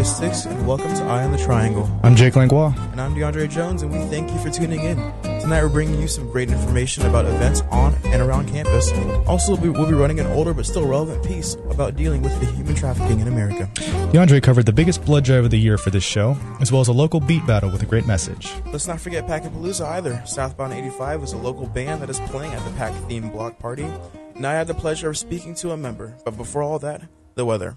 August 6th, and welcome to Eye on the Triangle. I'm Jake Langlois. And I'm DeAndre Jones, and we thank you for tuning in. Tonight, we're bringing you some great information about events on and around campus. Also, we'll be running an older but still relevant piece about dealing with the human trafficking in America. DeAndre covered the biggest blood drive of the year for this show, as well as a local beat battle with a great message. Let's not forget Packapalooza either. Southbound 85 is a local band that is playing at the Pack themed block party. And I had the pleasure of speaking to a member. But before all that, the weather.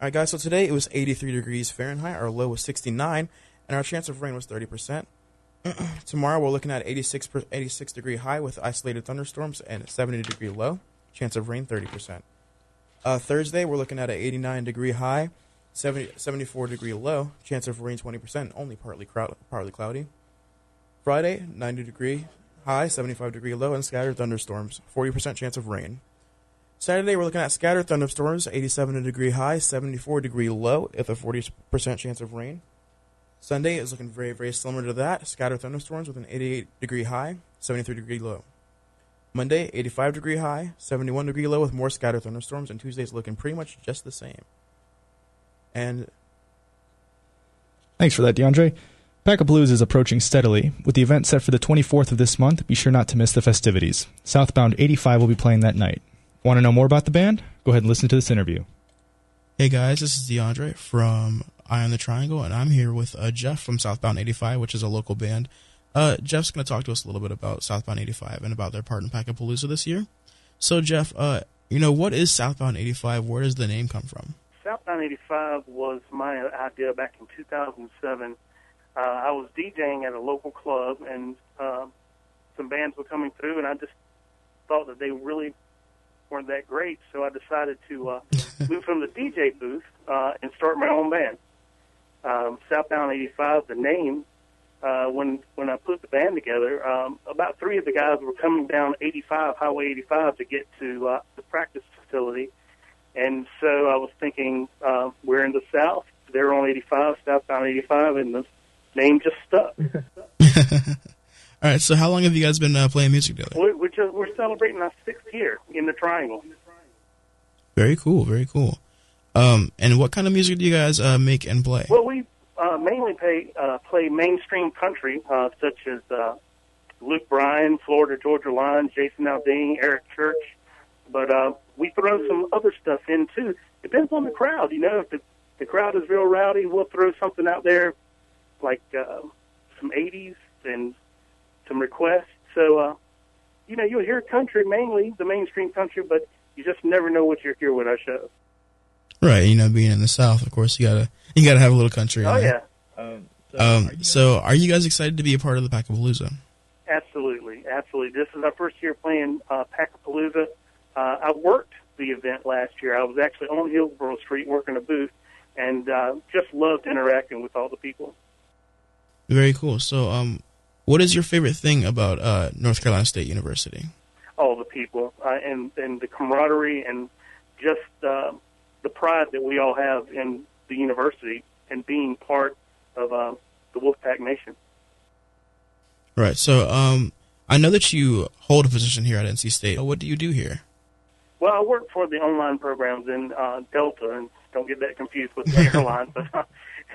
Alright, guys, so today it was 83 degrees Fahrenheit, our low was 69, and our chance of rain was 30%. Tomorrow we're looking at 86, 86 degree high with isolated thunderstorms and 70 degree low, chance of rain 30%. Uh, Thursday we're looking at an 89 degree high, 70, 74 degree low, chance of rain 20%, only partly, crowd, partly cloudy. Friday, 90 degree high, 75 degree low, and scattered thunderstorms, 40% chance of rain. Saturday, we're looking at scattered thunderstorms, 87 degree high, 74 degree low, with a 40% chance of rain. Sunday is looking very, very similar to that. Scattered thunderstorms with an 88 degree high, 73 degree low. Monday, 85 degree high, 71 degree low with more scattered thunderstorms, and Tuesday's looking pretty much just the same. And thanks for that, DeAndre. Pack Blues is approaching steadily. With the event set for the 24th of this month, be sure not to miss the festivities. Southbound 85 will be playing that night. Want to know more about the band? Go ahead and listen to this interview. Hey guys, this is DeAndre from Eye on the Triangle, and I'm here with uh, Jeff from Southbound 85, which is a local band. Uh, Jeff's going to talk to us a little bit about Southbound 85 and about their part in Packapalooza this year. So, Jeff, uh, you know, what is Southbound 85? Where does the name come from? Southbound 85 was my idea back in 2007. Uh, I was DJing at a local club, and uh, some bands were coming through, and I just thought that they really weren't that great, so I decided to uh, move from the DJ booth uh, and start my own band. Um, Southbound 85, the name, uh, when when I put the band together, um, about three of the guys were coming down 85, Highway 85, to get to uh, the practice facility, and so I was thinking, uh, we're in the South, they're on 85, Southbound 85, and the name just stuck. All right. So, how long have you guys been uh, playing music together? We're, we're, just, we're celebrating our sixth year in the Triangle. Very cool. Very cool. Um, and what kind of music do you guys uh, make and play? Well, we uh, mainly play uh, play mainstream country, uh, such as uh, Luke Bryan, Florida Georgia Line, Jason Aldean, Eric Church. But uh, we throw some other stuff in too. Depends on the crowd. You know, if the, the crowd is real rowdy, we'll throw something out there like uh, some 80s and some requests. So, uh, you know, you'll hear country mainly, the mainstream country, but you just never know what you'll hear with our show. Right. You know, being in the South, of course, you gotta you gotta have a little country. Oh yeah. Um, so, um, are so are you guys excited to be a part of the Packapalooza? Absolutely, absolutely. This is our first year playing uh, Packapalooza. Uh, I worked the event last year. I was actually on Hillsborough Street working a booth, and uh, just loved interacting with all the people. Very cool. So, um, what is your favorite thing about uh, North Carolina State University? All the people uh, and and the camaraderie and just uh, the pride that we all have in the university and being part of uh, the Wolfpack Nation. Right. So, um, I know that you hold a position here at NC State. What do you do here? Well, I work for the online programs in uh, Delta, and don't get that confused with the airline, but uh,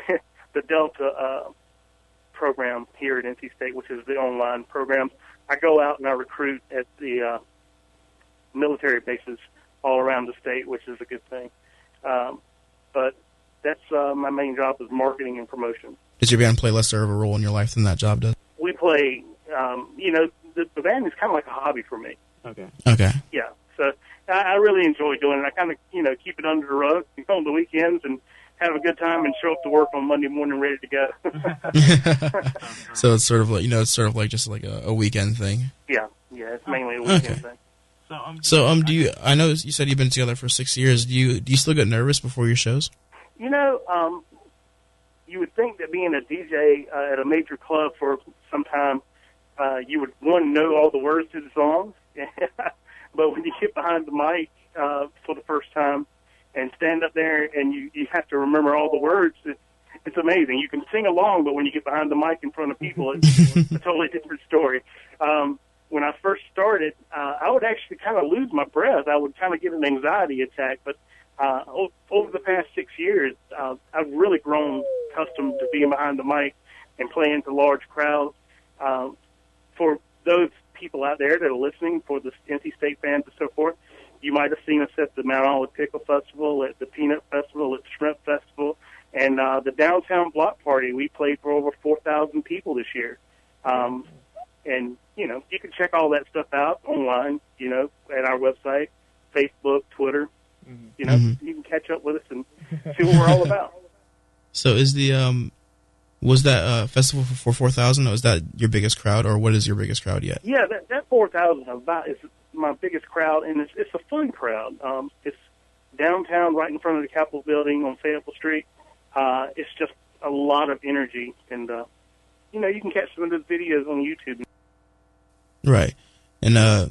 the Delta uh, program here at NC State, which is the online program. I go out and I recruit at the uh, military bases all around the state, which is a good thing. Um, but that's uh, my main job is marketing and promotion. Does your band play lesser of a role in your life than that job does? We play, um, you know, the, the band is kind of like a hobby for me. Okay. Okay. Yeah. So I, I really enjoy doing it. I kind of, you know, keep it under the rug on the weekends and have a good time and show up to work on Monday morning ready to go. so it's sort of like you know, it's sort of like just like a, a weekend thing. Yeah, yeah, it's mainly a weekend okay. thing. So um, so um, do you? I know you said you've been together for six years. Do you do you still get nervous before your shows? You know, um, you would think that being a DJ uh, at a major club for some time, uh, you would one know all the words to the songs, but when you get behind the mic uh, for the first time, and stand up there and you you have to remember all the words. It's it's amazing. You can sing along, but when you get behind the mic in front of people, it's a totally different story. Um, when I first started, uh, I would actually kind of lose my breath. I would kind of get an anxiety attack, but uh, o- over the past six years, uh, I've really grown accustomed to being behind the mic and playing to large crowds. Uh, for those people out there that are listening, for the NC State fans and so forth, you might have seen us at the Mount Olive Pickle Festival, at the Peanut Festival, at the Shrimp Festival, and uh, the downtown block party. We played for over 4,000 people this year. Um, and, you know, you can check all that stuff out online, you know, at our website, Facebook, Twitter. You know, Mhm. you can catch up with us and see what we're all about. So is the um was that uh festival for, for 4000 was that your biggest crowd or what is your biggest crowd yet? Yeah, that that four thousand about is my biggest crowd, and it's it's a fun crowd. Um, it's downtown, right in front of the Capitol building on Fayetteville Street. Uh, it's just a lot of energy, and uh, you know you can catch some of the videos on YouTube. Right. And uh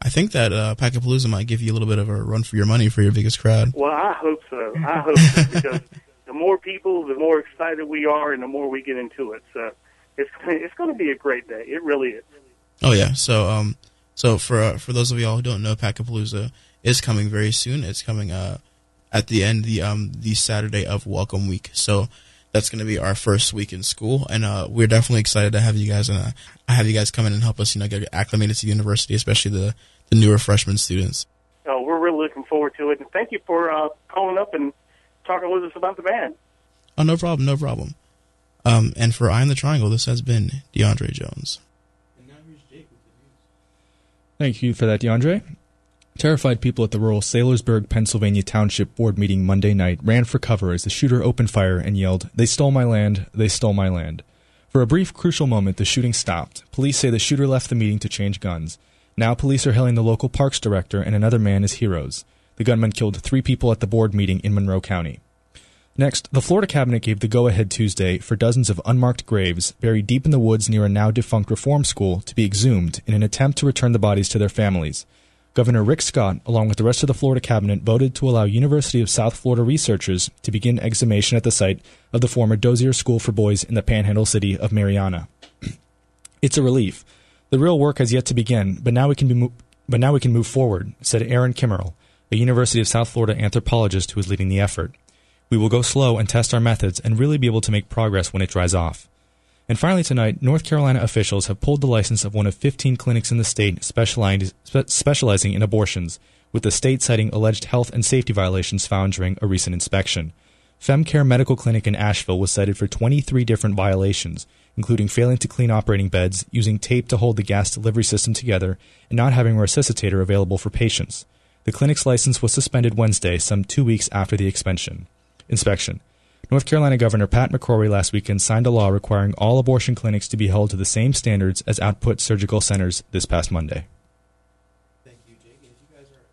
I think that uh Packapalooza might give you a little bit of a run for your money for your biggest crowd. Well, I hope so. I hope so because the more people, the more excited we are, and the more we get into it. So it's it's going to be a great day. It really is. Oh yeah. So um so for uh, for those of y'all who don't know Packapalooza is coming very soon. It's coming uh at the end the um the Saturday of Welcome Week. So that's going to be our first week in school and uh we're definitely excited to have you guys and uh, have you guys come in and help us, you know, get acclimated to the university, especially the the newer freshman students. So we're really looking forward to it, and thank you for uh, calling up and talking with us about the band. Oh, no problem, no problem. Um, and for Eye on the Triangle, this has been DeAndre Jones. Thank you for that, DeAndre. Terrified people at the rural Saylorsburg, Pennsylvania Township Board meeting Monday night ran for cover as the shooter opened fire and yelled, They stole my land, they stole my land. For a brief, crucial moment, the shooting stopped. Police say the shooter left the meeting to change guns. Now police are hailing the local parks director and another man as heroes. The gunman killed three people at the board meeting in Monroe County. Next, the Florida cabinet gave the go ahead Tuesday for dozens of unmarked graves buried deep in the woods near a now defunct reform school to be exhumed in an attempt to return the bodies to their families. Governor Rick Scott, along with the rest of the Florida cabinet, voted to allow University of South Florida researchers to begin exhumation at the site of the former Dozier School for Boys in the panhandle city of Marianna. it's a relief. The real work has yet to begin, but now we can be mo- but now we can move forward, said Erin Kimmerle, a University of South Florida anthropologist who is leading the effort. We will go slow and test our methods and really be able to make progress when it dries off. And finally, tonight, North Carolina officials have pulled the license of one of 15 clinics in the state specializing, spe- specializing in abortions, with the state citing alleged health and safety violations found during a recent inspection. FemCare Medical Clinic in Asheville was cited for 23 different violations, including failing to clean operating beds, using tape to hold the gas delivery system together, and not having a resuscitator available for patients. The clinic's license was suspended Wednesday, some two weeks after the inspection. Inspection. North Carolina Governor Pat McCrory last weekend signed a law requiring all abortion clinics to be held to the same standards as output surgical centers this past Monday. Thank you, Jake. If you guys are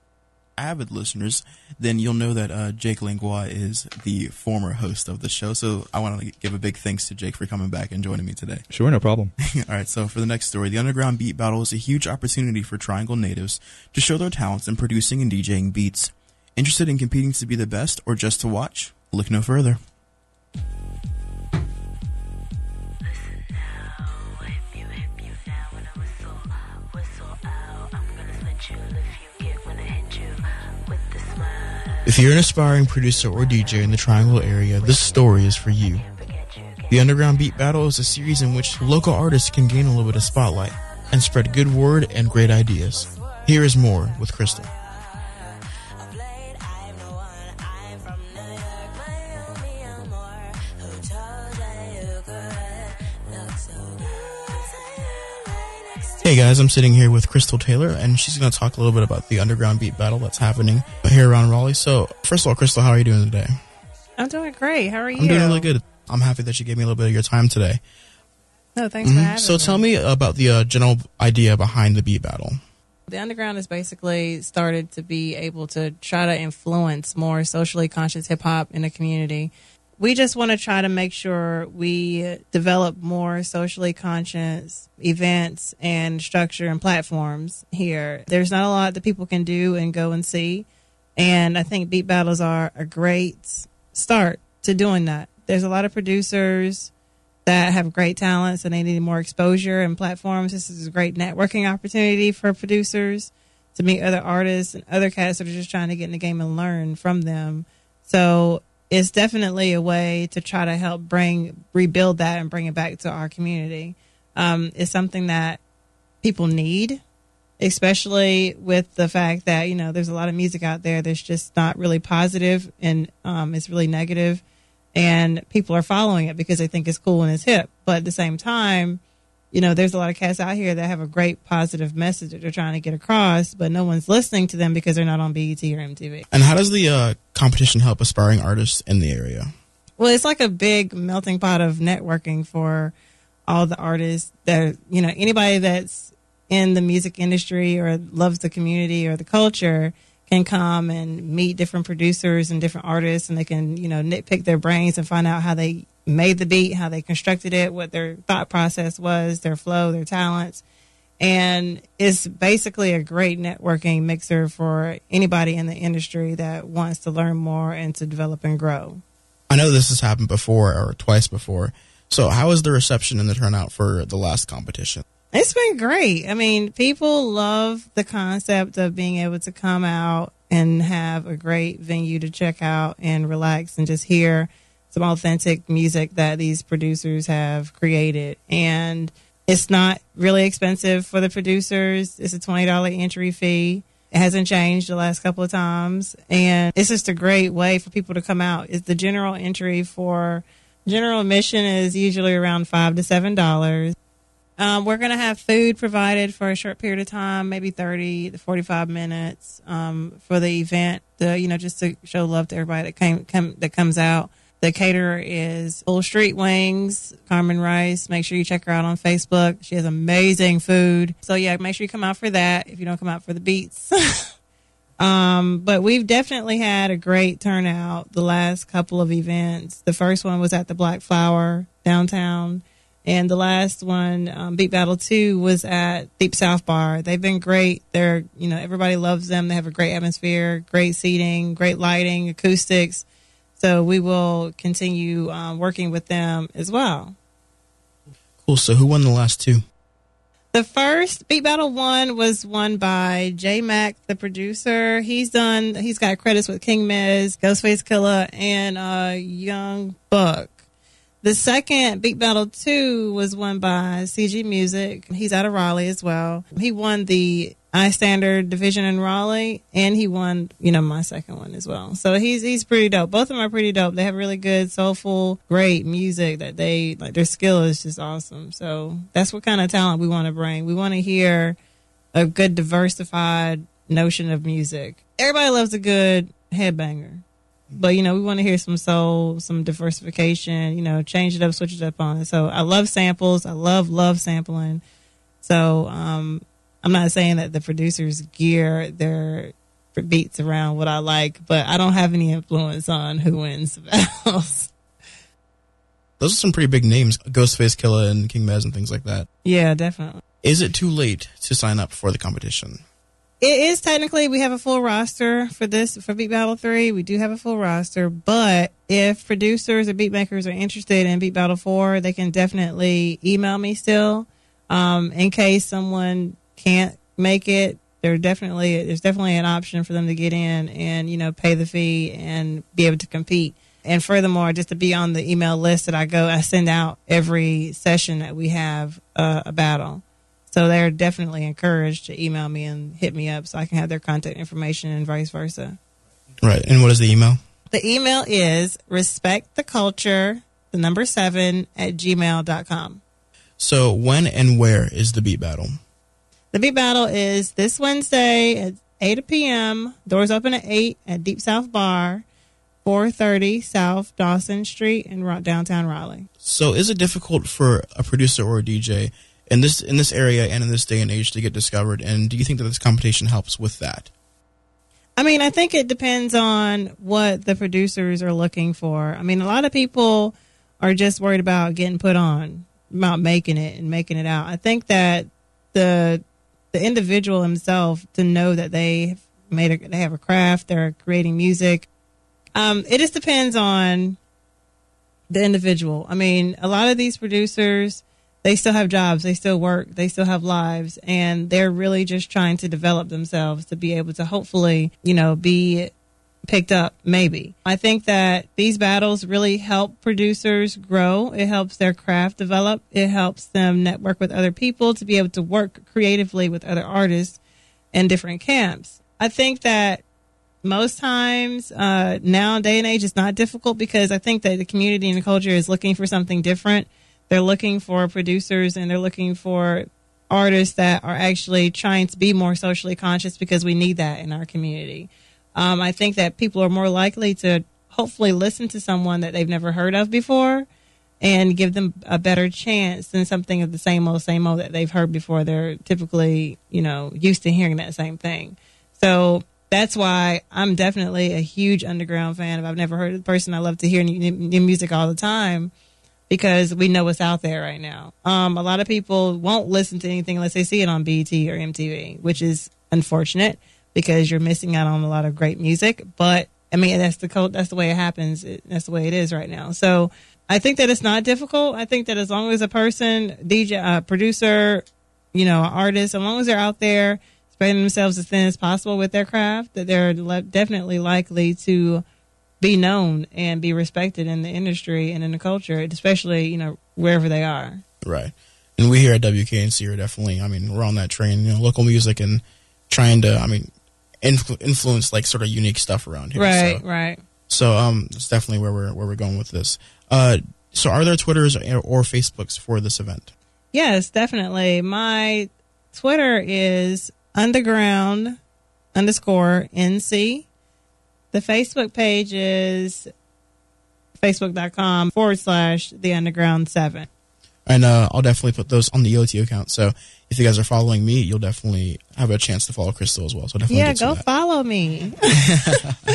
avid listeners, then you'll know that uh, Jake Langlois is the former host of the show. So I want to give a big thanks to Jake for coming back and joining me today. Sure, no problem. All right, so for the next story, the Underground Beat Battle is a huge opportunity for Triangle natives to show their talents in producing and DJing beats. Interested in competing to be the best or just to watch? Look no further. If you're an aspiring producer or DJ in the Triangle area, this story is for you. The Underground Beat Battle is a series in which local artists can gain a little bit of spotlight and spread good word and great ideas. Here is more with Crystal. Hey guys, I'm sitting here with Crystal Taylor, and she's going to talk a little bit about the Underground Beat Battle that's happening here around Raleigh. So, first of all, Crystal, how are you doing today? I'm doing great. How are you? I'm doing really good. I'm happy that you gave me a little bit of your time today. No, thanks for Mhm. having So, me. tell me about the uh, general idea behind the beat battle. The underground has basically started to be able to try to influence more socially conscious hip hop in the community. We just want to try to make sure we develop more socially conscious events and structure and platforms here. There's not a lot that people can do and go and see. And I think beat battles are a great start to doing that. There's a lot of producers that have great talents and they need more exposure and platforms. This is a great networking opportunity for producers to meet other artists and other cats that are just trying to get in the game and learn from them. So it's definitely a way to try to help bring rebuild that and bring it back to our community. Um, it's something that people need, especially with the fact that you know there's a lot of music out there that's just not really positive and um, it's really negative, and people are following it because they think it's cool and it's hip. But at the same time, you know, there's a lot of cats out here that have a great positive message that they're trying to get across, but no one's listening to them because they're not on BET or MTV. And how does the uh, competition help aspiring artists in the area? Well, it's like a big melting pot of networking for all the artists that, you know, anybody that's in the music industry or loves the community or the culture can come and meet different producers and different artists and they can, you know, nitpick their brains and find out how they made the beat, how they constructed it, what their thought process was, their flow, their talents. And it's basically a great networking mixer for anybody in the industry that wants to learn more and to develop and grow. I know this has happened before or twice before. So, how was the reception and the turnout for the last competition? It's been great. I mean, people love the concept of being able to come out and have a great venue to check out and relax and just hear some authentic music that these producers have created. And it's not really expensive for the producers. It's a $20 entry fee. It hasn't changed the last couple of times. And it's just a great way for people to come out. It's the general entry for general admission is usually around five to seven dollars. Um, we're going to have food provided for a short period of time, maybe 30 to 45 minutes um, for the event, to, you know, just to show love to everybody that came, come, that comes out. The caterer is Full Street Wings, Carmen Rice. Make sure you check her out on Facebook. She has amazing food. So yeah, make sure you come out for that if you don't come out for the beats. um, but we've definitely had a great turnout the last couple of events. The first one was at the Black Flower downtown. And the last one, um, Beat Battle 2, was at Deep South Bar. They've been great. They're, you know, everybody loves them. They have a great atmosphere, great seating, great lighting, acoustics. So we will continue um, working with them as well. Cool. So who won the last two? The first Beat Battle one was won by J Mac, the producer. He's done. He's got credits with King Mez, Ghostface Killah, and uh, Young Buck. The second Beat Battle 2 was won by CG Music. He's out of Raleigh as well. He won the I Standard division in Raleigh, and he won, you know, my second one as well. So he's he's pretty dope. Both of them are pretty dope. They have really good, soulful, great music that they like. Their skill is just awesome. So that's what kind of talent we want to bring. We want to hear a good, diversified notion of music. Everybody loves a good headbanger. But you know, we want to hear some soul, some diversification. You know, change it up, switch it up on it. So I love samples. I love love sampling. So um, I'm not saying that the producers gear their beats around what I like, but I don't have any influence on who wins battles. Those are some pretty big names, Ghostface Killah and King Mez and things like that. Yeah, definitely. Is it too late to sign up for the competition? It is technically we have a full roster for this for Beat Battle Three. We do have a full roster, but if producers or beat makers are interested in Beat Battle Four, they can definitely email me still. Um, in case someone can't make it, there definitely there's definitely an option for them to get in and you know pay the fee and be able to compete. And furthermore, just to be on the email list that I go, I send out every session that we have uh, a battle. So they're definitely encouraged to email me and hit me up so I can have their contact information and vice versa. Right. And what is the email? The email is respect the culture, the number seven at gmail.com. So when and where is the beat battle? The beat battle is this Wednesday at 8 p.m. Doors open at 8 at Deep South Bar, 430 South Dawson Street in downtown Raleigh. So is it difficult for a producer or a DJ in this in this area and in this day and age to get discovered? And do you think that this competition helps with that? I mean, I think it depends on what the producers are looking for. I mean, a lot of people are just worried about getting put on, about making it and making it out. I think that the the individual himself to know that they made a, they have a craft, they're creating music. Um, it just depends on the individual. I mean, a lot of these producers they still have jobs, they still work, they still have lives, and they're really just trying to develop themselves to be able to hopefully, you know, be picked up maybe. I think that these battles really help producers grow. It helps their craft develop. It helps them network with other people to be able to work creatively with other artists in different camps. I think that most times uh, now day and age it's not difficult because i think that the community and the culture is looking for something different they're looking for producers and they're looking for artists that are actually trying to be more socially conscious because we need that in our community um, I think that people are more likely to hopefully listen to someone that they've never heard of before and give them a better chance than something of the same old, same old that they've heard before. They're typically, you know, used to hearing that same thing. So that's why I'm definitely a huge underground fan. If I've never heard of the person, I love to hear new, new music all the time because we know what's out there right now. Um, a lot of people won't listen to anything unless they see it on BET or MTV, which is unfortunate because you're missing out on a lot of great music. But I mean, that's the code. That's the way it happens. It, that's the way it is right now. So I think that it's not difficult. I think that as long as a person, DJ, uh, producer, you know, artist, as long as they're out there spreading themselves as thin as possible with their craft, that they're le- definitely likely to be known and be respected in the industry and in the culture, especially you know wherever they are. Right. And we here at WKNC are definitely, I mean, we're on that train, you know, local music and trying to, I mean, influ- influence like sort of unique stuff around here. Right, so, right. So um, it's definitely where we're where we're going with this. Uh, so are there Twitters or, or Facebooks for this event? Yes, definitely. My Twitter is underground underscore NC. The Facebook page is facebook.com forward slash the underground seven. And uh, I'll definitely put those on the EOT account. So if you guys are following me, you'll definitely have a chance to follow Crystal as well. So definitely yeah, go follow me. all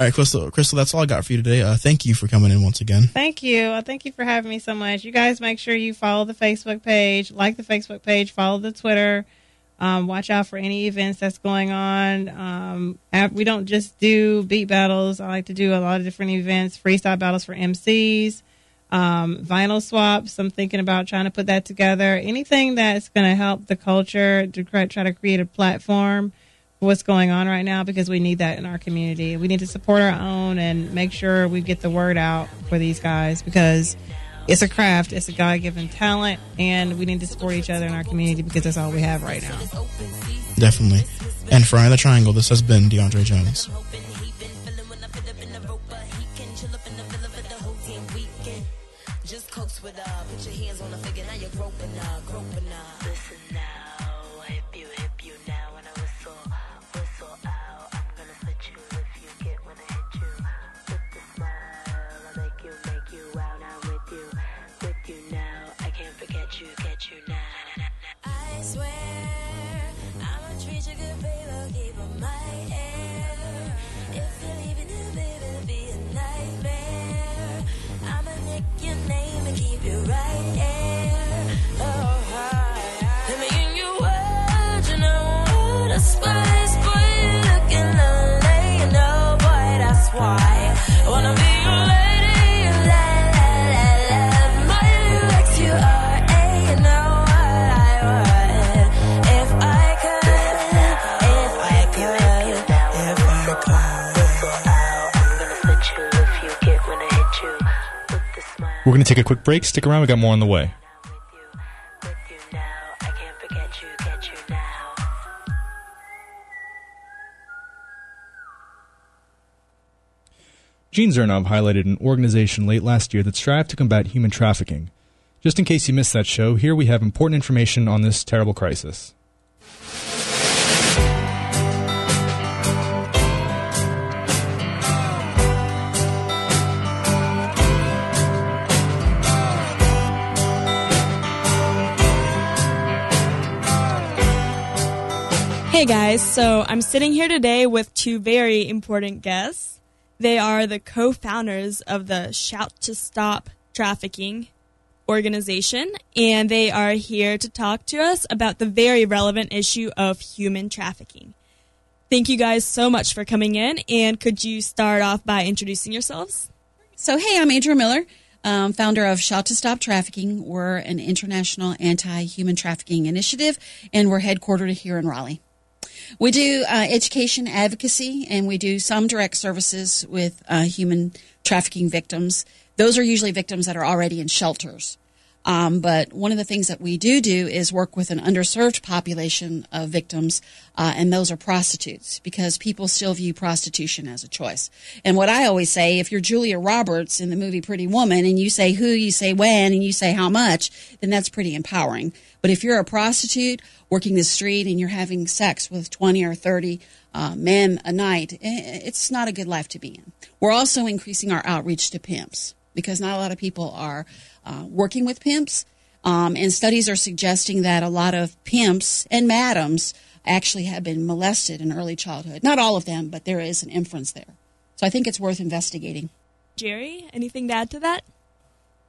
right, Crystal. Crystal, that's all I got for you today. Uh, thank you for coming in once again. Thank you. Thank you for having me so much. You guys make sure you follow the Facebook page, like the Facebook page, follow the Twitter. Um, watch out for any events that's going on. Um, we don't just do beat battles. I like to do a lot of different events, freestyle battles for MCs um, vinyl swaps. I'm thinking about trying to put that together. Anything that's going to help the culture to try to create a platform for what's going on right now because we need that in our community. We need to support our own and make sure we get the word out for these guys because it's a craft, it's a God given talent, and we need to support each other in our community because that's all we have right now. Definitely. And for the Triangle, this has been DeAndre Jones. We're going to take a quick break. Stick around. We got more on the way. Gene Zernov highlighted an organization late last year that strived to combat human trafficking. Just in case you missed that show, here we have important information on this terrible crisis. Hey guys, so I'm sitting here today with two very important guests. They are the co founders of the Shout to Stop Trafficking organization, and they are here to talk to us about the very relevant issue of human trafficking. Thank you guys so much for coming in, and could you start off by introducing yourselves? So, hey, I'm Adria Miller. um, founder of Shout to Stop Trafficking. We're an international anti human trafficking initiative, and we're headquartered here in Raleigh. We do uh, education advocacy, and we do some direct services with uh, human trafficking victims. Those are usually victims that are already in shelters. Um, but one of the things that we do do is work with an underserved population of victims, uh, and those are prostitutes because people still view prostitution as a choice. And what I always say, if you're Julia Roberts in the movie Pretty Woman and you say who, you say when, and you say how much, then that's pretty empowering. But if you're a prostitute working the street and you're having sex with 20 or 30 uh, men a night, it's not a good life to be in. We're also increasing our outreach to pimps because not a lot of people are uh, working with pimps. Um, and studies are suggesting that a lot of pimps and madams actually have been molested in early childhood. Not all of them, but there is an inference there. So I think it's worth investigating. Jerry, anything to add to that?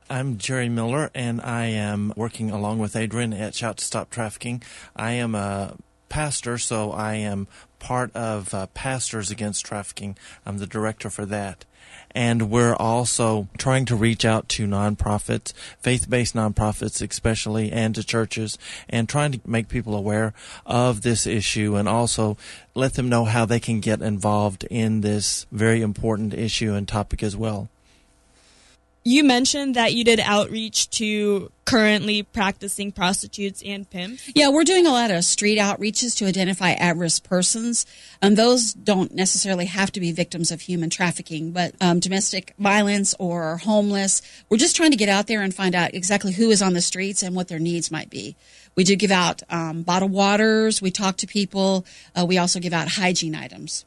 I'm Jerry Miller, and I am working along with Adrian at Shout to Stop Trafficking. I am a pastor, so I am part of uh, Pastors Against Trafficking. I'm the director for that and we're also trying to reach out to nonprofits, faith-based nonprofits especially, and to churches, and trying to make people aware of this issue and also let them know how they can get involved in this very important issue and topic as well. You mentioned that you did outreach to currently practicing prostitutes and pimps. Yeah, we're doing a lot of street outreaches to identify at risk persons. And those don't necessarily have to be victims of human trafficking, but um, domestic violence or homeless. We're just trying to get out there and find out exactly who is on the streets and what their needs might be. We do give out um, bottled waters, we talk to people, uh, we also give out hygiene items.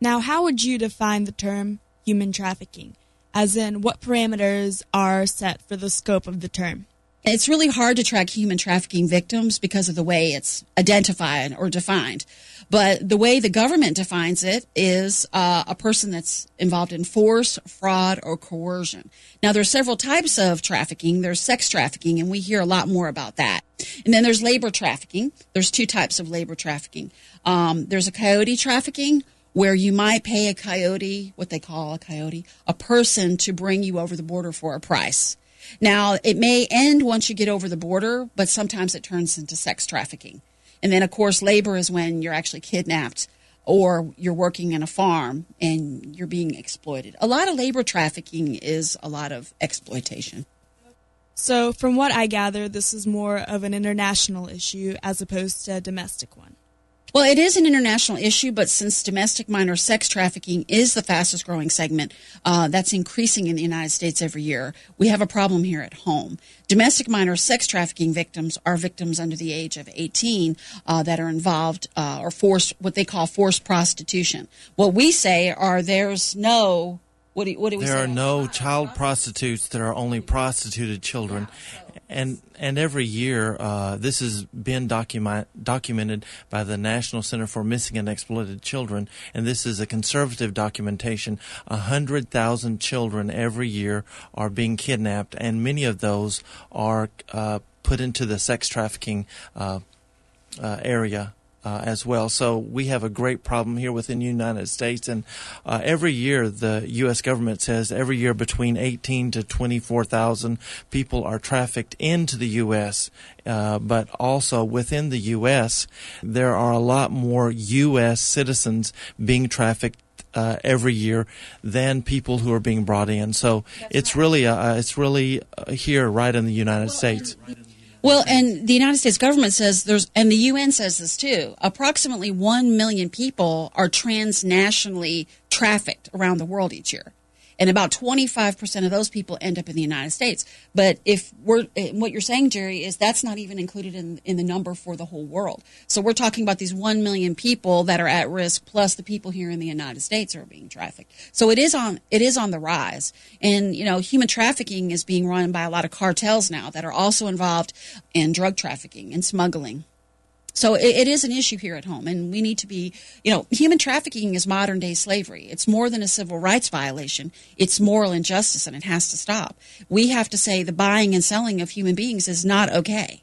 Now, how would you define the term human trafficking? As in what parameters are set for the scope of the term? It's really hard to track human trafficking victims because of the way it's identified or defined. But the way the government defines it is uh, a person that's involved in force, fraud, or coercion. Now, there are several types of trafficking. There's sex trafficking, and we hear a lot more about that. And then there's labor trafficking. There's two types of labor trafficking. Um, there's a coyote trafficking, where you might pay a coyote, what they call a coyote, a person to bring you over the border for a price. Now, it may end once you get over the border, but sometimes it turns into sex trafficking. And then, of course, labor is when you're actually kidnapped or you're working in a farm and you're being exploited. A lot of labor trafficking is a lot of exploitation. So, from what I gather, this is more of an international issue as opposed to a domestic one. Well, it is an international issue, but since domestic minor sex trafficking is the fastest growing segment uh, that's increasing in the United States every year, we have a problem here at home. Domestic minor sex trafficking victims are victims under the age of 18 uh, that are involved uh, or forced, what they call forced prostitution. What we say are there's no what do, what do we there say? are no child prostitutes. There are only prostituted children, and and every year uh, this has been document, documented by the National Center for Missing and Exploited Children, and this is a conservative documentation. A hundred thousand children every year are being kidnapped, and many of those are uh, put into the sex trafficking uh, uh area uh, as well. So we have a great problem here within the United States, and uh, every year the U.S. government says every year between 18 to 24 thousand people are trafficked into the U.S. Uh, but also within the U.S., there are a lot more U.S. citizens being trafficked uh, every year than people who are being brought in. So That's it's right. really uh, it's really uh, here right in the United well, States. Well, and the United States government says there's, and the UN says this too. Approximately one million people are transnationally trafficked around the world each year and about 25% of those people end up in the United States. But if we're what you're saying, Jerry, is that's not even included in in the number for the whole world. So we're talking about these 1 million people that are at risk plus the people here in the United States are being trafficked. So it is on it is on the rise. And you know, human trafficking is being run by a lot of cartels now that are also involved in drug trafficking and smuggling. So it, it is an issue here at home, and we need to be, you know, human trafficking is modern day slavery. It's more than a civil rights violation. It's moral injustice, and it has to stop. We have to say the buying and selling of human beings is not okay.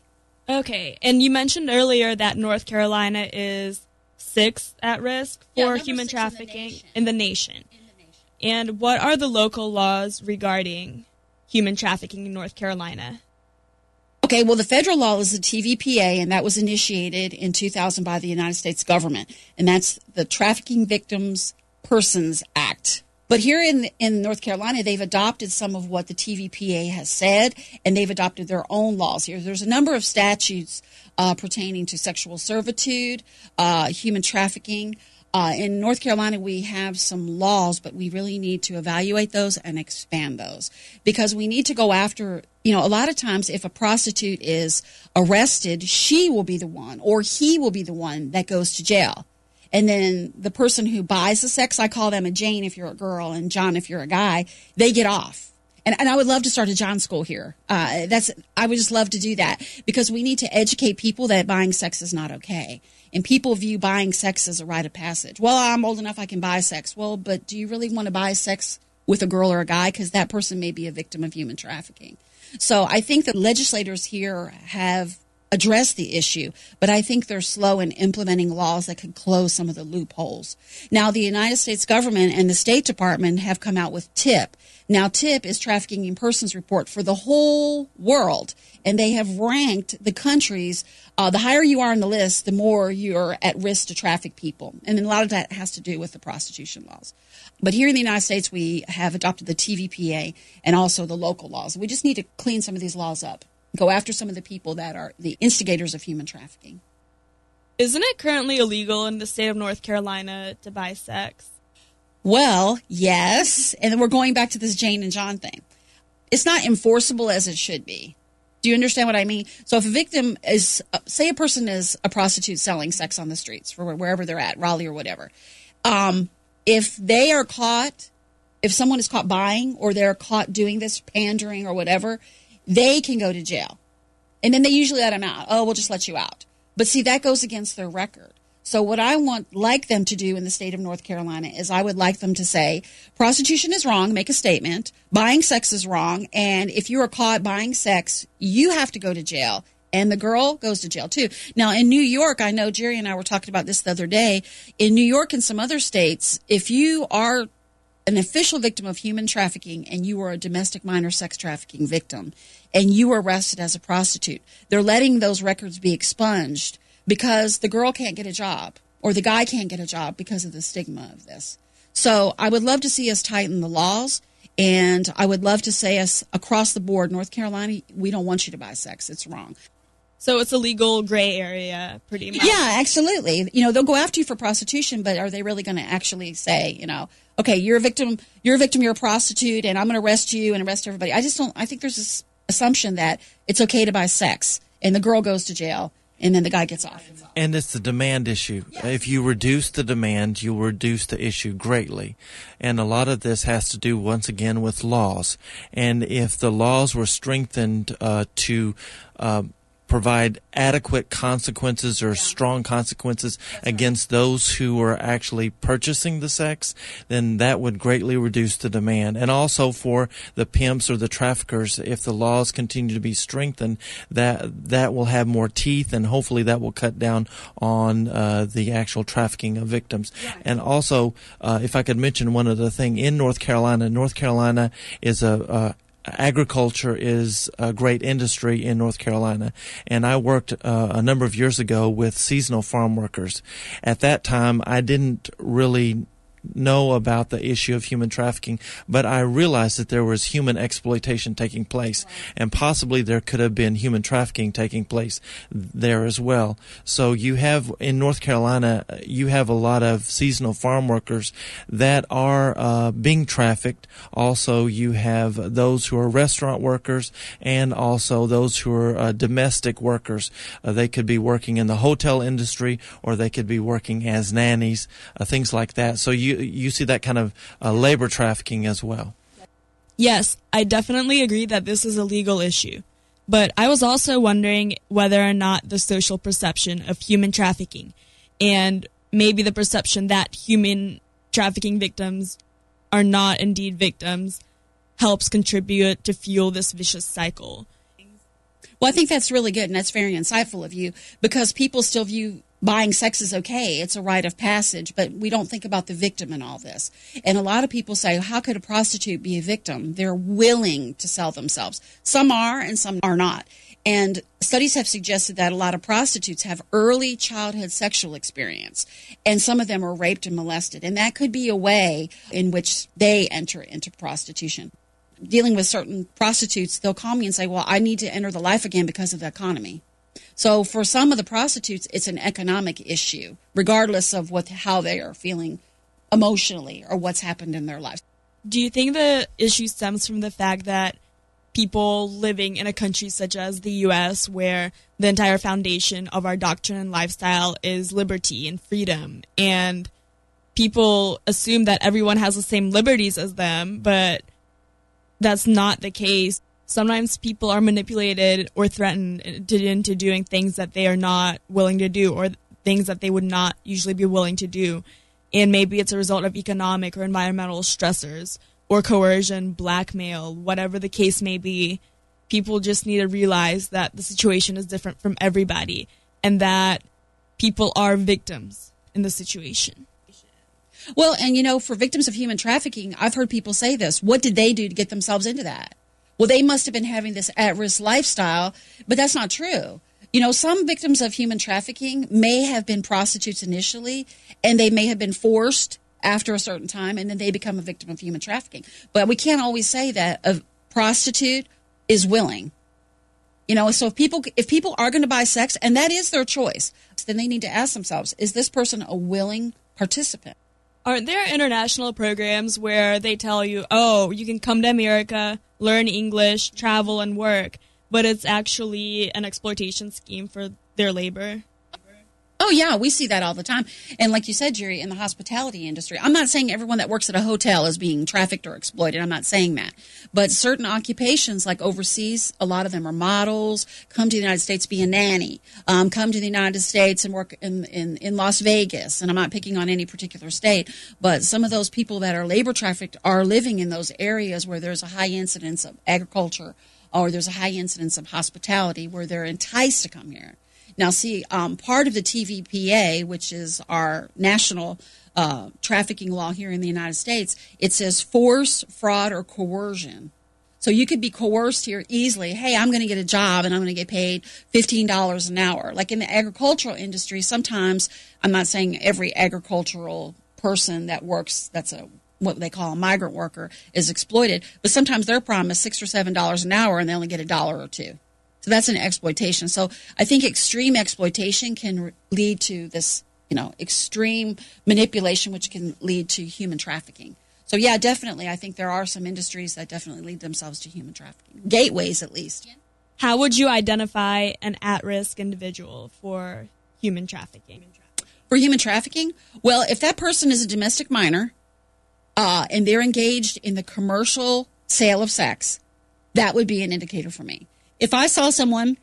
Okay, and you mentioned earlier that North Carolina is sixth at risk for yeah, human trafficking in the, in the, nation. And what are the local laws regarding human trafficking in North Carolina? Okay, well, the federal law is the TVPA, and that was initiated in 2000 by the United States government, and that's the Trafficking Victims Persons Act. But here in in North Carolina, they've adopted some of what the TVPA has said, and they've adopted their own laws here. There's a number of statutes uh, pertaining to sexual servitude, uh, human trafficking. Uh, in North Carolina, we have some laws, but we really need to evaluate those and expand those because we need to go after. You know, a lot of times, if a prostitute is arrested, she will be the one, or he will be the one that goes to jail and then the person who buys the sex, I call them a Jane if you're a girl and John if you're a guy, they get off. And, and I would love to start a John school here. Uh, that's I would just love to do that because we need to educate people that buying sex is not okay. And people view buying sex as a rite of passage. Well, I'm old enough I can buy sex. Well, but do you really want to buy sex with a girl or a guy? Because that person may be a victim of human trafficking. So I think that legislators here have addressed the issue, but I think they're slow in implementing laws that could close some of the loopholes. Now, the United States government and the State Department have come out with TIP. Now, TIP is Trafficking in Persons Report for the whole world, and they have ranked the countries. Uh, the higher you are on the list, the more you're at risk to traffic people, and a lot of that has to do with the prostitution laws. But here in the United States, we have adopted the TVPA and also the local laws. We just need to clean some of these laws up go after some of the people that are the instigators of human trafficking. Isn't it currently illegal in the state of North Carolina to buy sex? Well, yes. And we're going back to this Jane and John thing. It's not enforceable as it should be. Do you understand what I mean? So if a victim is, uh, say, a person is a prostitute selling sex on the streets for wherever they're at, Raleigh or whatever, um, if they are caught, if someone is caught buying or they're caught doing this pandering or whatever, they can go to jail. And then they usually let them out. Oh, we'll just let you out. But see, that goes against their record. So what I want like them to do in the state of North Carolina is I would like them to say prostitution is wrong, make a statement, buying sex is wrong, and if you are caught buying sex, you have to go to jail. And the girl goes to jail too. Now in New York, I know Jerry and I were talking about this the other day. In New York and some other states, if you are an official victim of human trafficking and you are a domestic minor sex trafficking victim, and you are arrested as a prostitute. They're letting those records be expunged because the girl can't get a job or the guy can't get a job because of the stigma of this. So I would love to see us tighten the laws. And I would love to say us across the board, North Carolina, we don't want you to buy sex. It's wrong. So it's a legal gray area, pretty much. Yeah, absolutely. You know, they'll go after you for prostitution, but are they really going to actually say, you know, okay, you're a victim, you're a victim, you're a prostitute, and I'm going to arrest you and arrest everybody? I just don't. I think there's this assumption that it's okay to buy sex and the girl goes to jail and then the guy gets off. And it's the demand issue. Yes. If you reduce the demand, you'll reduce the issue greatly. And a lot of this has to do, once again, with laws. And if the laws were strengthened uh, to uh, provide adequate consequences or strong consequences against those who are actually purchasing the sex, then that would greatly reduce the demand. And also for the pimps or the traffickers, if the laws continue to be strengthened, that that will have more teeth, and hopefully that will cut down on uh, the actual trafficking of victims. And also, uh, if I could mention one other thing, in North Carolina, North Carolina is a, a agriculture is a great industry in North Carolina. And I worked uh, a number of years ago with seasonal farm workers. At that time, I didn't really know about the issue of human trafficking, but I realized that there was human exploitation taking place, and possibly there could have been human trafficking taking place there as well. So you have in North Carolina, you have a lot of seasonal farm workers that are uh, being trafficked. Also, you have those who are restaurant workers, and also those who are uh, domestic workers. Uh, they could be working in the hotel industry, or they could be working as nannies, uh, things like that. So you you see that kind of uh, labor trafficking as well. Yes, I definitely agree that this is a legal issue. But I was also wondering whether or not the social perception of human trafficking and maybe the perception that human trafficking victims are not indeed victims helps contribute to fuel this vicious cycle. Well, I think that's really good and that's very insightful of you because people still view buying sex is okay. It's a rite of passage, but we don't think about the victim in all this. And a lot of people say, how could a prostitute be a victim? They're willing to sell themselves. Some are and some are not. And studies have suggested that a lot of prostitutes have early childhood sexual experience, and some of them are raped and molested. And that could be a way in which they enter into prostitution. Dealing with certain prostitutes, they'll call me and say, Well, I need to enter the life again because of the economy. So for some of the prostitutes, it's an economic issue, regardless of what how they are feeling emotionally or what's happened in their lives. Do you think the issue stems from the fact that people living in a country such as the US, where the entire foundation of our doctrine and lifestyle is liberty and freedom. And people assume that everyone has the same liberties as them, but that's not the case. Sometimes people are manipulated or threatened into doing things that they are not willing to do or things that they would not usually be willing to do. And maybe it's a result of economic or environmental stressors or coercion, blackmail, whatever the case may be, people just need to realize that the situation is different from everybody and that people are victims in the situation. Well, and you know, for victims of human trafficking, I've heard people say this. What did they do to get themselves into that? Well, they must have been having this at risk lifestyle, but that's not true. You know, some victims of human trafficking may have been prostitutes initially, and they may have been forced after a certain time and then they become a victim of human trafficking. But we can't always say that a prostitute is willing. You know, so if people if people are going to buy sex and that is their choice, then they need to ask themselves, is this person a willing participant? Aren't there international programs where they tell you, "Oh, you can come to America, learn English, travel and work," but it's actually an exploitation scheme for their labor? Oh yeah, we see that all the time. And like you said, Jerry, in the hospitality industry, I'm not saying everyone that works at a hotel is being trafficked or exploited. I'm not saying that. But certain occupations, like overseas, a lot of them are models, come to the United States, be a nanny, um, come to the United States and work in, in, in Las Vegas. And I'm not picking on any particular state, but some of those people that are labor trafficked are living in those areas where there's a high incidence of agriculture or there's a high incidence of hospitality where they're enticed to come here. Now, see, um, part of the TVPA, which is our national uh, trafficking law here in the United States, it says force, fraud, or coercion. So you could be coerced here easily. Hey, I'm going to get a job and I'm going to get paid $15 an hour. Like in the agricultural industry, sometimes, I'm not saying every agricultural person that works, that's a what they call a migrant worker is exploited, but sometimes they're promised six or seven dollars an hour and they only get a dollar or two. So that's an exploitation. So I think extreme exploitation can lead to this, you know, extreme manipulation, which can lead to human trafficking. So yeah, definitely, I think there are some industries that definitely lead themselves to human trafficking, gateways at least. How would you identify an at-risk individual for human trafficking? For human trafficking, well, if that person is a domestic minor uh, and they're engaged in the commercial sale of sex, that would be an indicator for me if I saw someone,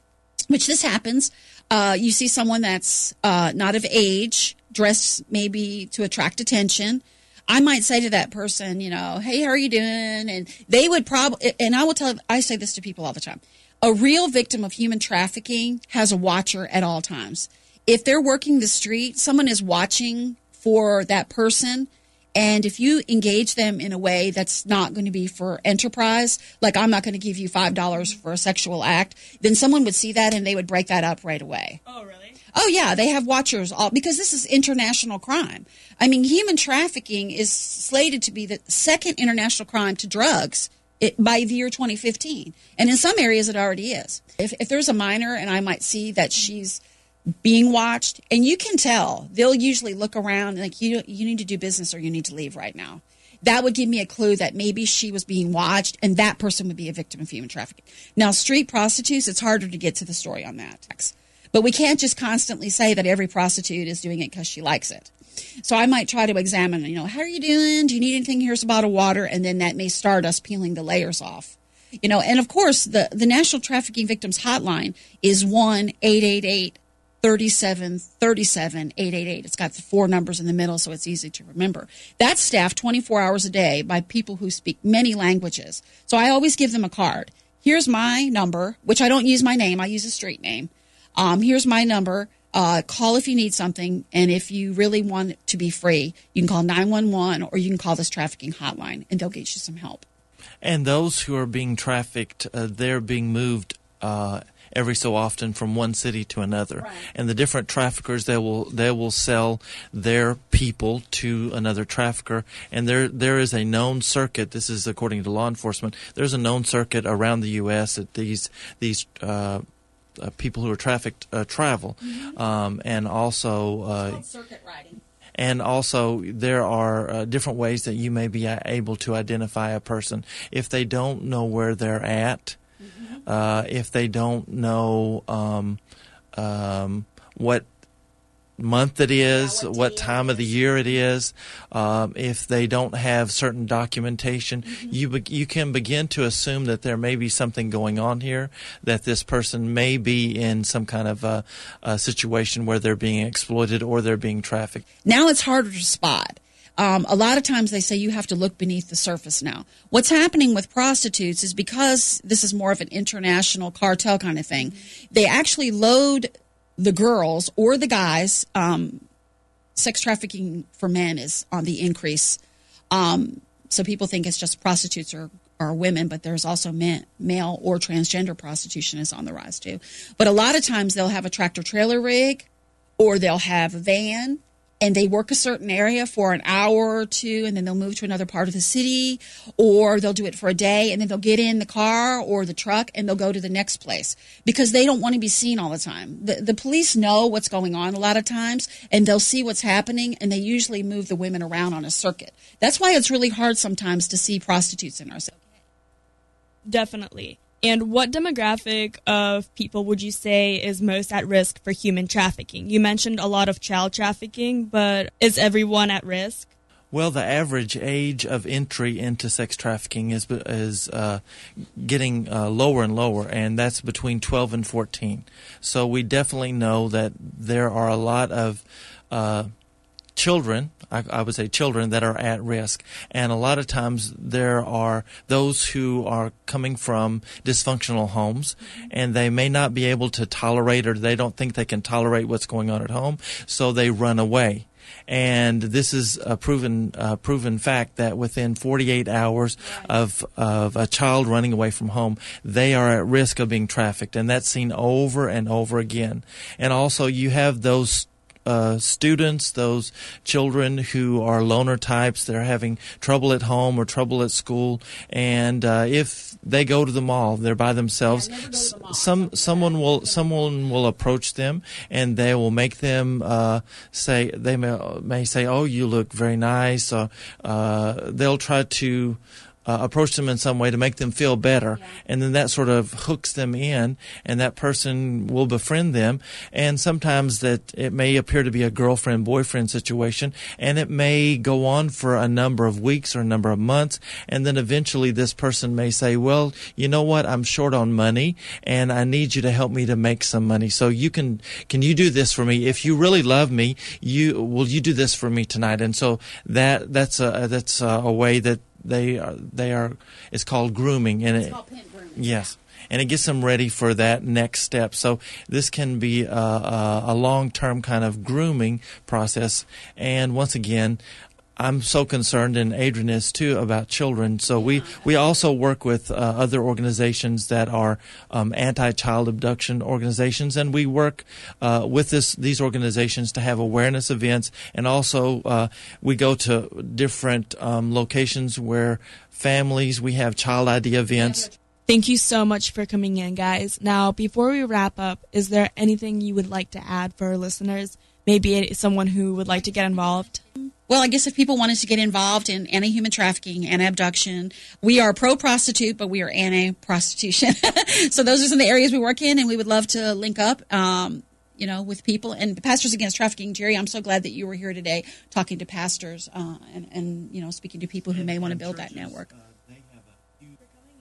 which this happens, uh, you see someone that's uh, not of age, dressed maybe to attract attention. I might say to that person, you know, hey, how are you doing? And they would probably, and I will tell, I say this to people all the time. A real victim of human trafficking has a watcher at all times. If they're working the street, someone is watching for that person and if you engage them in a way that's not going to be for enterprise, like I'm not going to give you $5 for a sexual act, then someone would see that and they would break that up right away. Oh, really? Oh, yeah. They have watchers all because this is international crime. I mean, human trafficking is slated to be the second international crime to drugs it, by the year 2015. And in some areas, it already is. If, if there's a minor and I might see that she's being watched and you can tell. They'll usually look around like you you need to do business or you need to leave right now. That would give me a clue that maybe she was being watched and that person would be a victim of human trafficking. Now street prostitutes it's harder to get to the story on that. But we can't just constantly say that every prostitute is doing it because she likes it. So i might try to examine you know how are you doing? Do you need anything? Here's a bottle of water. And then that may start us peeling the layers off. You know and of course the the national trafficking victims hotline is 1 888 37 37 888. It's got the four numbers in the middle, so it's easy to remember. That's staffed 24 hours a day by people who speak many languages. So I always give them a card. Here's my number, which I don't use my name, I use a street name. Um, here's my number. Uh, call if you need something, and if you really want to be free, you can call 911 or you can call this trafficking hotline, and they'll get you some help. And those who are being trafficked, uh, they're being moved uh, every so often from one city to another. Right. And the different traffickers they will they will sell their people to another trafficker. And there there is a known circuit. This is according to law enforcement. There's a known circuit around the U.S. that these these uh, uh, people who are trafficked uh, travel, um, and also uh, circuit riding. and also there are uh, different ways that you may be able to identify a person if they don't know where they're at, uh, if they don't know um, um, what month it is, Yeah, what what time of the year it is, um, if they don't have certain documentation, Mm-hmm. you be- you can begin to assume that there may be something going on here, that this person may be in some kind of a, a situation where they're being exploited or they're being trafficked. Now it's harder to spot. Um, a lot of times they say you have to look beneath the surface now. What's happening with prostitutes is because this is more of an international cartel kind of thing, they actually load the girls or the guys. Um, sex trafficking for men is on the increase. Um, so people think it's just prostitutes or, or women, but there's also men, male or transgender prostitution is on the rise too. But a lot of times they'll have a tractor trailer rig or they'll have a van and they work a certain area for an hour or two and then they'll move to another part of the city or they'll do it for a day and then they'll get in the car or the truck and they'll go to the next place because they don't want to be seen all the time. The, the police know what's going on a lot of times and they'll see what's happening and they usually move the women around on a circuit. That's why it's really hard sometimes to see prostitutes in our city. Definitely. And what demographic of people would you say is most at risk for human trafficking? You mentioned a lot of child trafficking, but is everyone at risk? Well, the average age of entry into sex trafficking is is uh, getting uh, lower and lower, and that's between 12 and 14. So we definitely know that there are a lot of uh, children, I, I would say children, that are at risk. And a lot of times there are those who are coming from dysfunctional homes and they may not be able to tolerate or they don't think they can tolerate what's going on at home, so they run away. And this is a proven uh, proven fact that within 48 hours of of a child running away from home, they are at risk of being trafficked, and that's seen over and over again. And also, you have those uh, students, those children who are loner types, they're having trouble at home or trouble at school, and uh, if they go to the mall, they're by themselves. s- Some someone will someone will approach them, and they will make them uh, say they may, may say, "Oh, you look very nice." Or, uh, they'll try to uh, approach them in some way to make them feel better. And then that sort of hooks them in, and that person will befriend them. And sometimes that it may appear to be a girlfriend boyfriend situation, and it may go on for a number of weeks or a number of months. And then eventually this person may say, Well, you know what? I'm short on money, and I need you to help me to make some money. So you can, can you do this for me? If you really love me, you, will you do this for me tonight? And so that, that's a, that's a, a way that they are they are it's called grooming and it, yes. And it gets them ready for that next step. So this can be a, a, a long term kind of grooming process. And once again I'm so concerned, and Adrian is too, about children. So we, we also work with uh, other organizations that are um, anti-child abduction organizations, and we work uh, with this these organizations to have awareness events, and also uh, we go to different um, locations where families we have child ID events. Thank you so much for coming in, guys. Now, before we wrap up, is there anything you would like to add for our listeners? Maybe someone who would like to get involved? Well, I guess if people wanted to get involved in anti human trafficking and abduction, we are pro prostitute, but we are anti prostitution. so those are some of the areas we work in, and we would love to link up. Um, you know, with people and Pastors Against Trafficking, Jerry. I'm so glad that you were here today, talking to pastors uh, and, and you know, speaking to people who may want to build that network.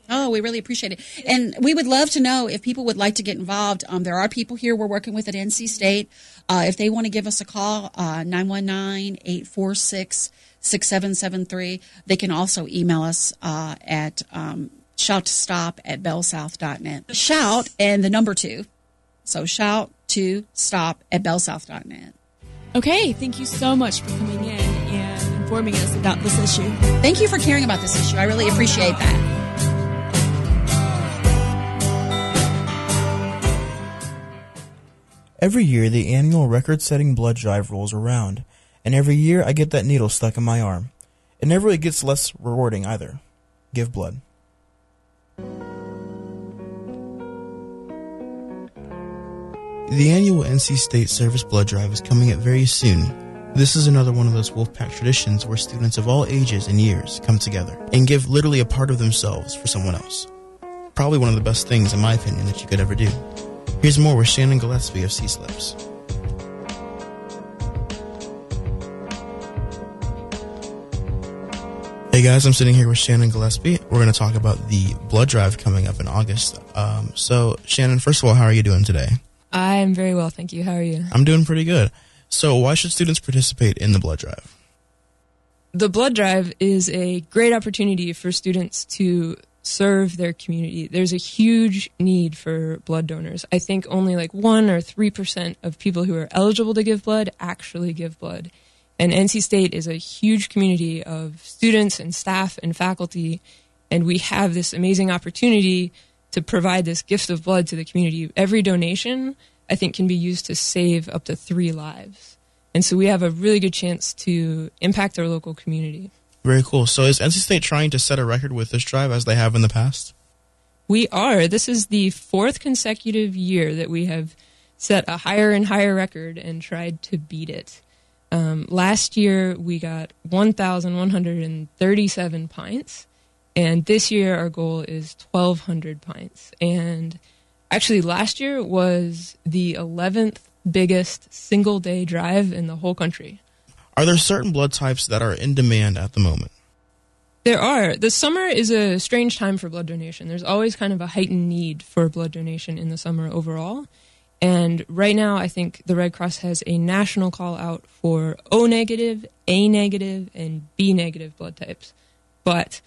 Oh, we really appreciate it. And we would love to know if people would like to get involved. Um, there are people here we're working with at NC State. Uh, if they want to give us a call, uh, 919 846 6773. They can also email us uh, at um, shout to stop at bellsouth.net. Shout and the number two. So shout to stop at bellsouth.net. Okay, thank you so much for coming in and informing us about this issue. Thank you for caring about this issue. I really appreciate that. Every year, the annual record setting blood drive rolls around, and every year I get that needle stuck in my arm. It never really gets less rewarding either. Give blood. The annual NC State Service Blood Drive is coming up very soon. This is another one of those Wolfpack traditions where students of all ages and years come together and give literally a part of themselves for someone else. Probably one of the best things, in my opinion, that you could ever do. Here's more with Shannon Gillespie of CSLEPS. Hey guys, I'm sitting here with Shannon Gillespie. We're going to talk about the blood drive coming up in August. Um, so, Shannon, first of all, how are you doing today? I'm very well, thank you. How are you? I'm doing pretty good. So, why should students participate in the blood drive? The blood drive is a great opportunity for students to serve their community. There's a huge need for blood donors. I think only like 1 or 3% of people who are eligible to give blood actually give blood. And NC State is a huge community of students and staff and faculty, and we have this amazing opportunity to provide this gift of blood to the community. Every donation, I think, can be used to save up to three lives. And so we have a really good chance to impact our local community. Very cool. So, is NC State trying to set a record with this drive as they have in the past? We are. This is the fourth consecutive year that we have set a higher and higher record and tried to beat it. Um, last year we got 1,137 pints, and this year our goal is 1,200 pints. And actually, last year was the 11th biggest single day drive in the whole country. Are there certain blood types that are in demand at the moment? There are. The summer is a strange time for blood donation. There's always kind of a heightened need for blood donation in the summer overall. And right now, I think the Red Cross has a national call out for O negative, A negative, and B negative blood types. But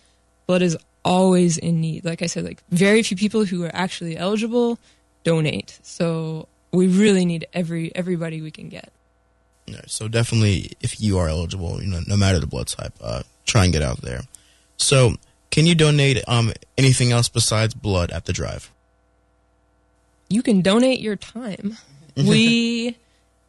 blood is always in need. Like I said, like very few people who are actually eligible donate. So we really need every everybody we can get. So definitely, if you are eligible, you know, no matter the blood type, uh, try and get out there. So, can you donate um, anything else besides blood at the drive? you can donate your time. we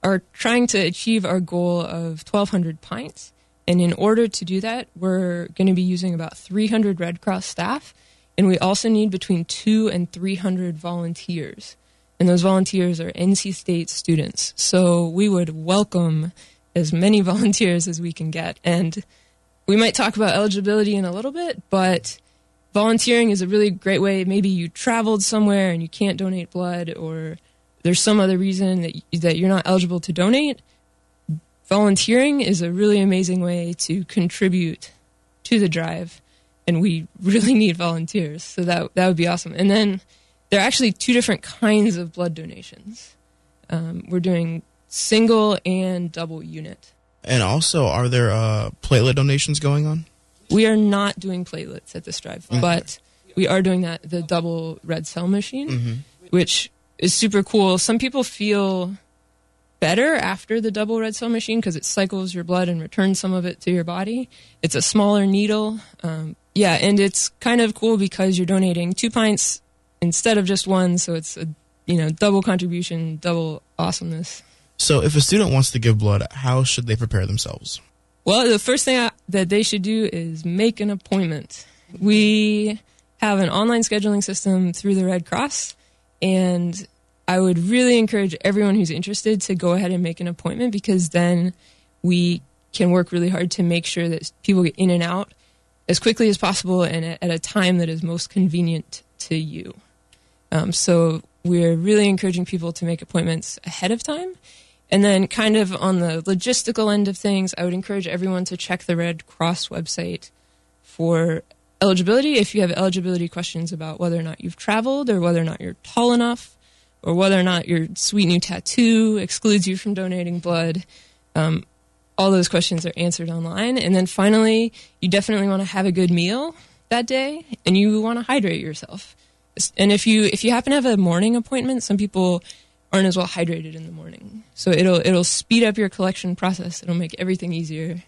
are trying to achieve our goal of 1,200 pints. And in order to do that, we're going to be using about 300 Red Cross staff. And we also need between two and 300 volunteers. And those volunteers are NC State students. So we would welcome as many volunteers as we can get. And we might talk about eligibility in a little bit, but volunteering is a really great way. Maybe you traveled somewhere and you can't donate blood, or there's some other reason that that you're not eligible to donate. Volunteering is a really amazing way to contribute to the drive, and we really need volunteers. So that that would be awesome. And then there are actually two different kinds of blood donations. Um, we're doing single and double unit. And also, are there uh, platelet donations going on? We are not doing platelets at this drive, okay. but we are doing that the double red cell machine, mm-hmm. which is super cool. Some people feel better after the double red cell machine because it cycles your blood and returns some of it to your body. It's a smaller needle. Um, yeah, and it's kind of cool because you're donating two pints instead of just one, so it's a you know double contribution, double awesomeness. So, if a student wants to give blood, how should they prepare themselves? Well, the first thing I, that they should do is make an appointment. We have an online scheduling system through the Red Cross, and I would really encourage everyone who's interested to go ahead and make an appointment because then we can work really hard to make sure that people get in and out as quickly as possible and at a time that is most convenient to you. Um, so we're really encouraging people to make appointments ahead of time and then, kind of on the logistical end of things, I would encourage everyone to check the Red Cross website for eligibility. If you have eligibility questions about whether or not you've traveled, or whether or not you're tall enough, or whether or not your sweet new tattoo excludes you from donating blood, um, all those questions are answered online. And then finally, you definitely want to have a good meal that day, and you want to hydrate yourself. And if you if you happen to have a morning appointment, some people aren't as well hydrated in the morning. So it'll it'll speed up your collection process. It'll make everything easier.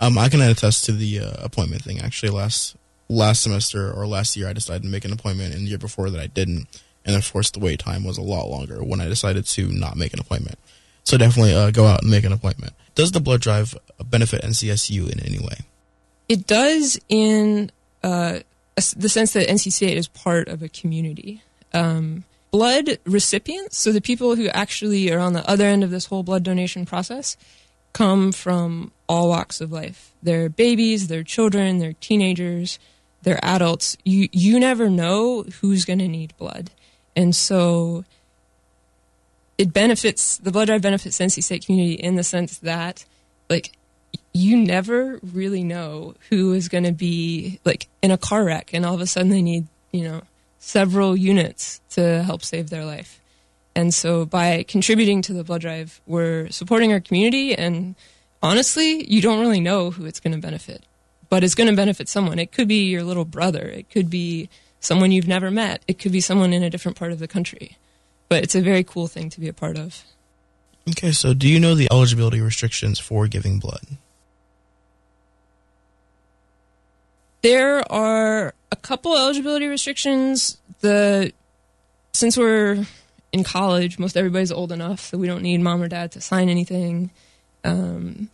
Um, I can attest to the uh, appointment thing. Actually, last last semester or last year, I decided to make an appointment, and the year before that, I didn't. And of course, the wait time was a lot longer when I decided to not make an appointment. So definitely uh, go out and make an appointment. Does the blood drive benefit NCSU in any way? It does in uh, the sense that NC is part of a community. Um, blood recipients, so the people who actually are on the other end of this whole blood donation process, come from all walks of life. They're babies, they're children, they're teenagers, they're adults. You you never know who's going to need blood, and so it benefits the blood drive benefits NC State community in the sense that like you never really know who is going to be like in a car wreck and all of a sudden they need you know several units to help save their life. And so by contributing to the blood drive we're supporting our community and honestly you don't really know who it's going to benefit but it's going to benefit someone. It could be your little brother. It could be someone you've never met. It could be someone in a different part of the country. But it's a very cool thing to be a part of. Okay, so do you know the eligibility restrictions for giving blood? There are a couple eligibility restrictions. The since we're in college, most everybody's old enough, so we don't need mom or dad to sign anything. Um,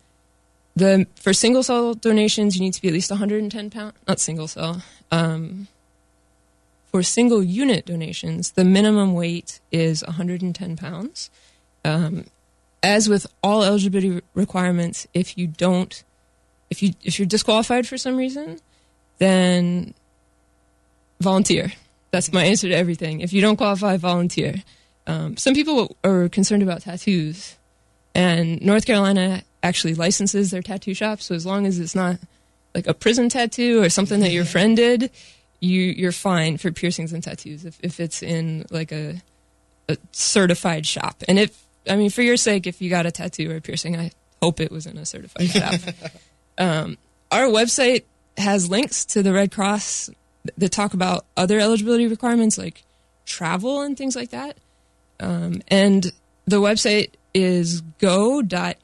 the for single cell donations, you need to be at least 110 pounds. Not single cell. Um, for single unit donations, the minimum weight is 110 pounds. Um, as with all eligibility requirements, if you don't, if you if you're disqualified for some reason, then volunteer. That's my answer to everything. If you don't qualify, volunteer. Um, some people are concerned about tattoos, and North Carolina actually licenses their tattoo shop. So as long as it's not like a prison tattoo or something that your friend did, you you're fine for piercings and tattoos. If if it's in like a a certified shop, and if I mean for your sake, if you got a tattoo or a piercing, I hope it was in a certified shop. Um, our website has links to the Red Cross that talk about other eligibility requirements like travel and things like that. Um, and the website is go.ncsu.edu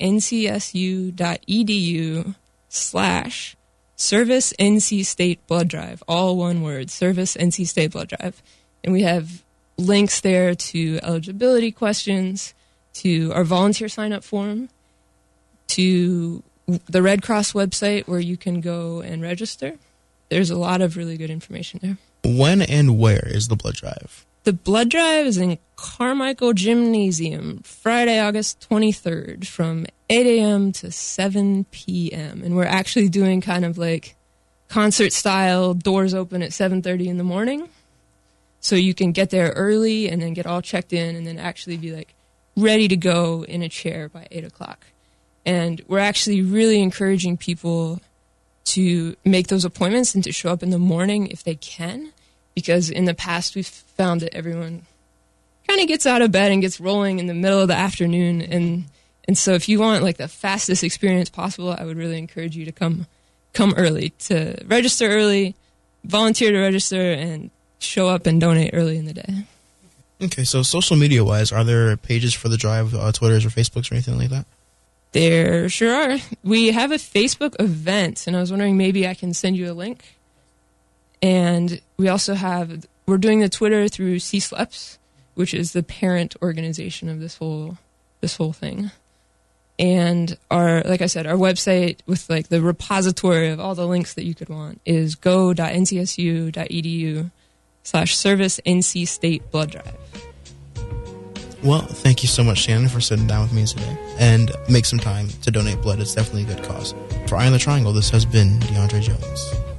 slash service NC State Blood Drive, all one word, service NC State Blood Drive. And we have links there to eligibility questions, to our volunteer sign up form, to the Red Cross website where you can go and register. There's a lot of really good information there. When and where is the blood drive? The blood drive is in Carmichael Gymnasium, Friday, August 23rd, from 8 a.m. to 7 p.m. And we're actually doing kind of like concert style, doors open at 7:30 in the morning, so you can get there early and then get all checked in, and then actually be like ready to go in a chair by 8 o'clock. And we're actually really encouraging people to make those appointments and to show up in the morning if they can, because in the past we've found that everyone kind of gets out of bed and gets rolling in the middle of the afternoon and and so if you want like the fastest experience possible, I would really encourage you to come come early to register early, volunteer to register and show up and donate early in the day. Okay, so social media wise, are there pages for the drive, uh, Twitters or Facebooks or anything like that? There sure are. We have a Facebook event, and I was wondering maybe I can send you a link. And we also have we're doing the Twitter through CSLEPS, which is the parent organization of this whole this whole thing. And our like I said, our website with like the repository of all the links that you could want is go.ncsu.edu slash service NC State Blood Drive. Well, thank you so much, Shannon, for sitting down with me today and make some time to donate blood. It's definitely a good cause. For Eye on the Triangle, this has been DeAndre Jones.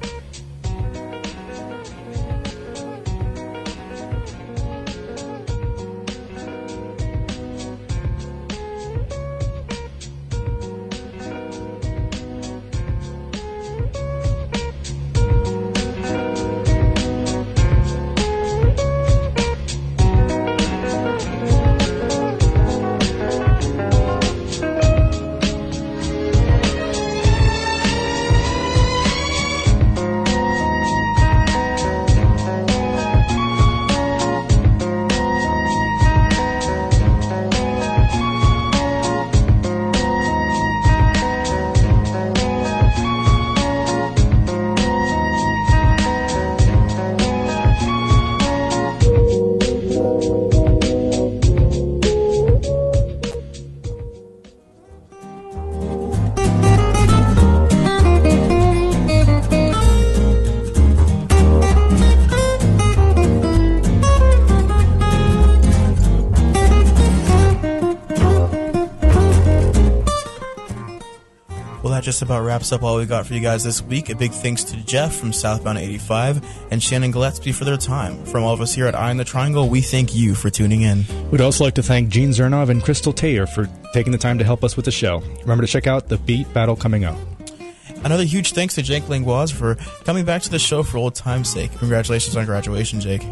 Just about wraps up all we got for you guys this week. A big thanks to Jeff from Southbound 85 and Shannon Gillespie for their time. From all of us here at Eye on the Triangle, we thank you for tuning in. We'd also like to thank Gene Zernov and Crystal Taylor for taking the time to help us with the show. Remember to check out the Beat Battle coming up. Another huge thanks to Jake Langlois for coming back to the show for old time's sake. Congratulations on graduation, Jake.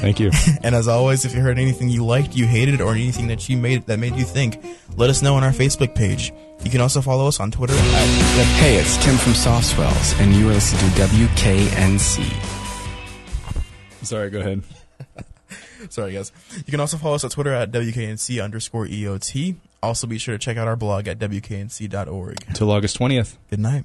Thank you. and as always, if you heard anything you liked, you hated, or anything that you made that made you think, let us know on our Facebook page. You can also follow us on Twitter at Hey, it's Tim from Softswells, and you are listening to WKNC. Sorry, go ahead. Sorry, guys. You can also follow us on Twitter at WKNC underscore EOT. Also, be sure to check out our blog at WKNC.org. Until August 20th. Good night.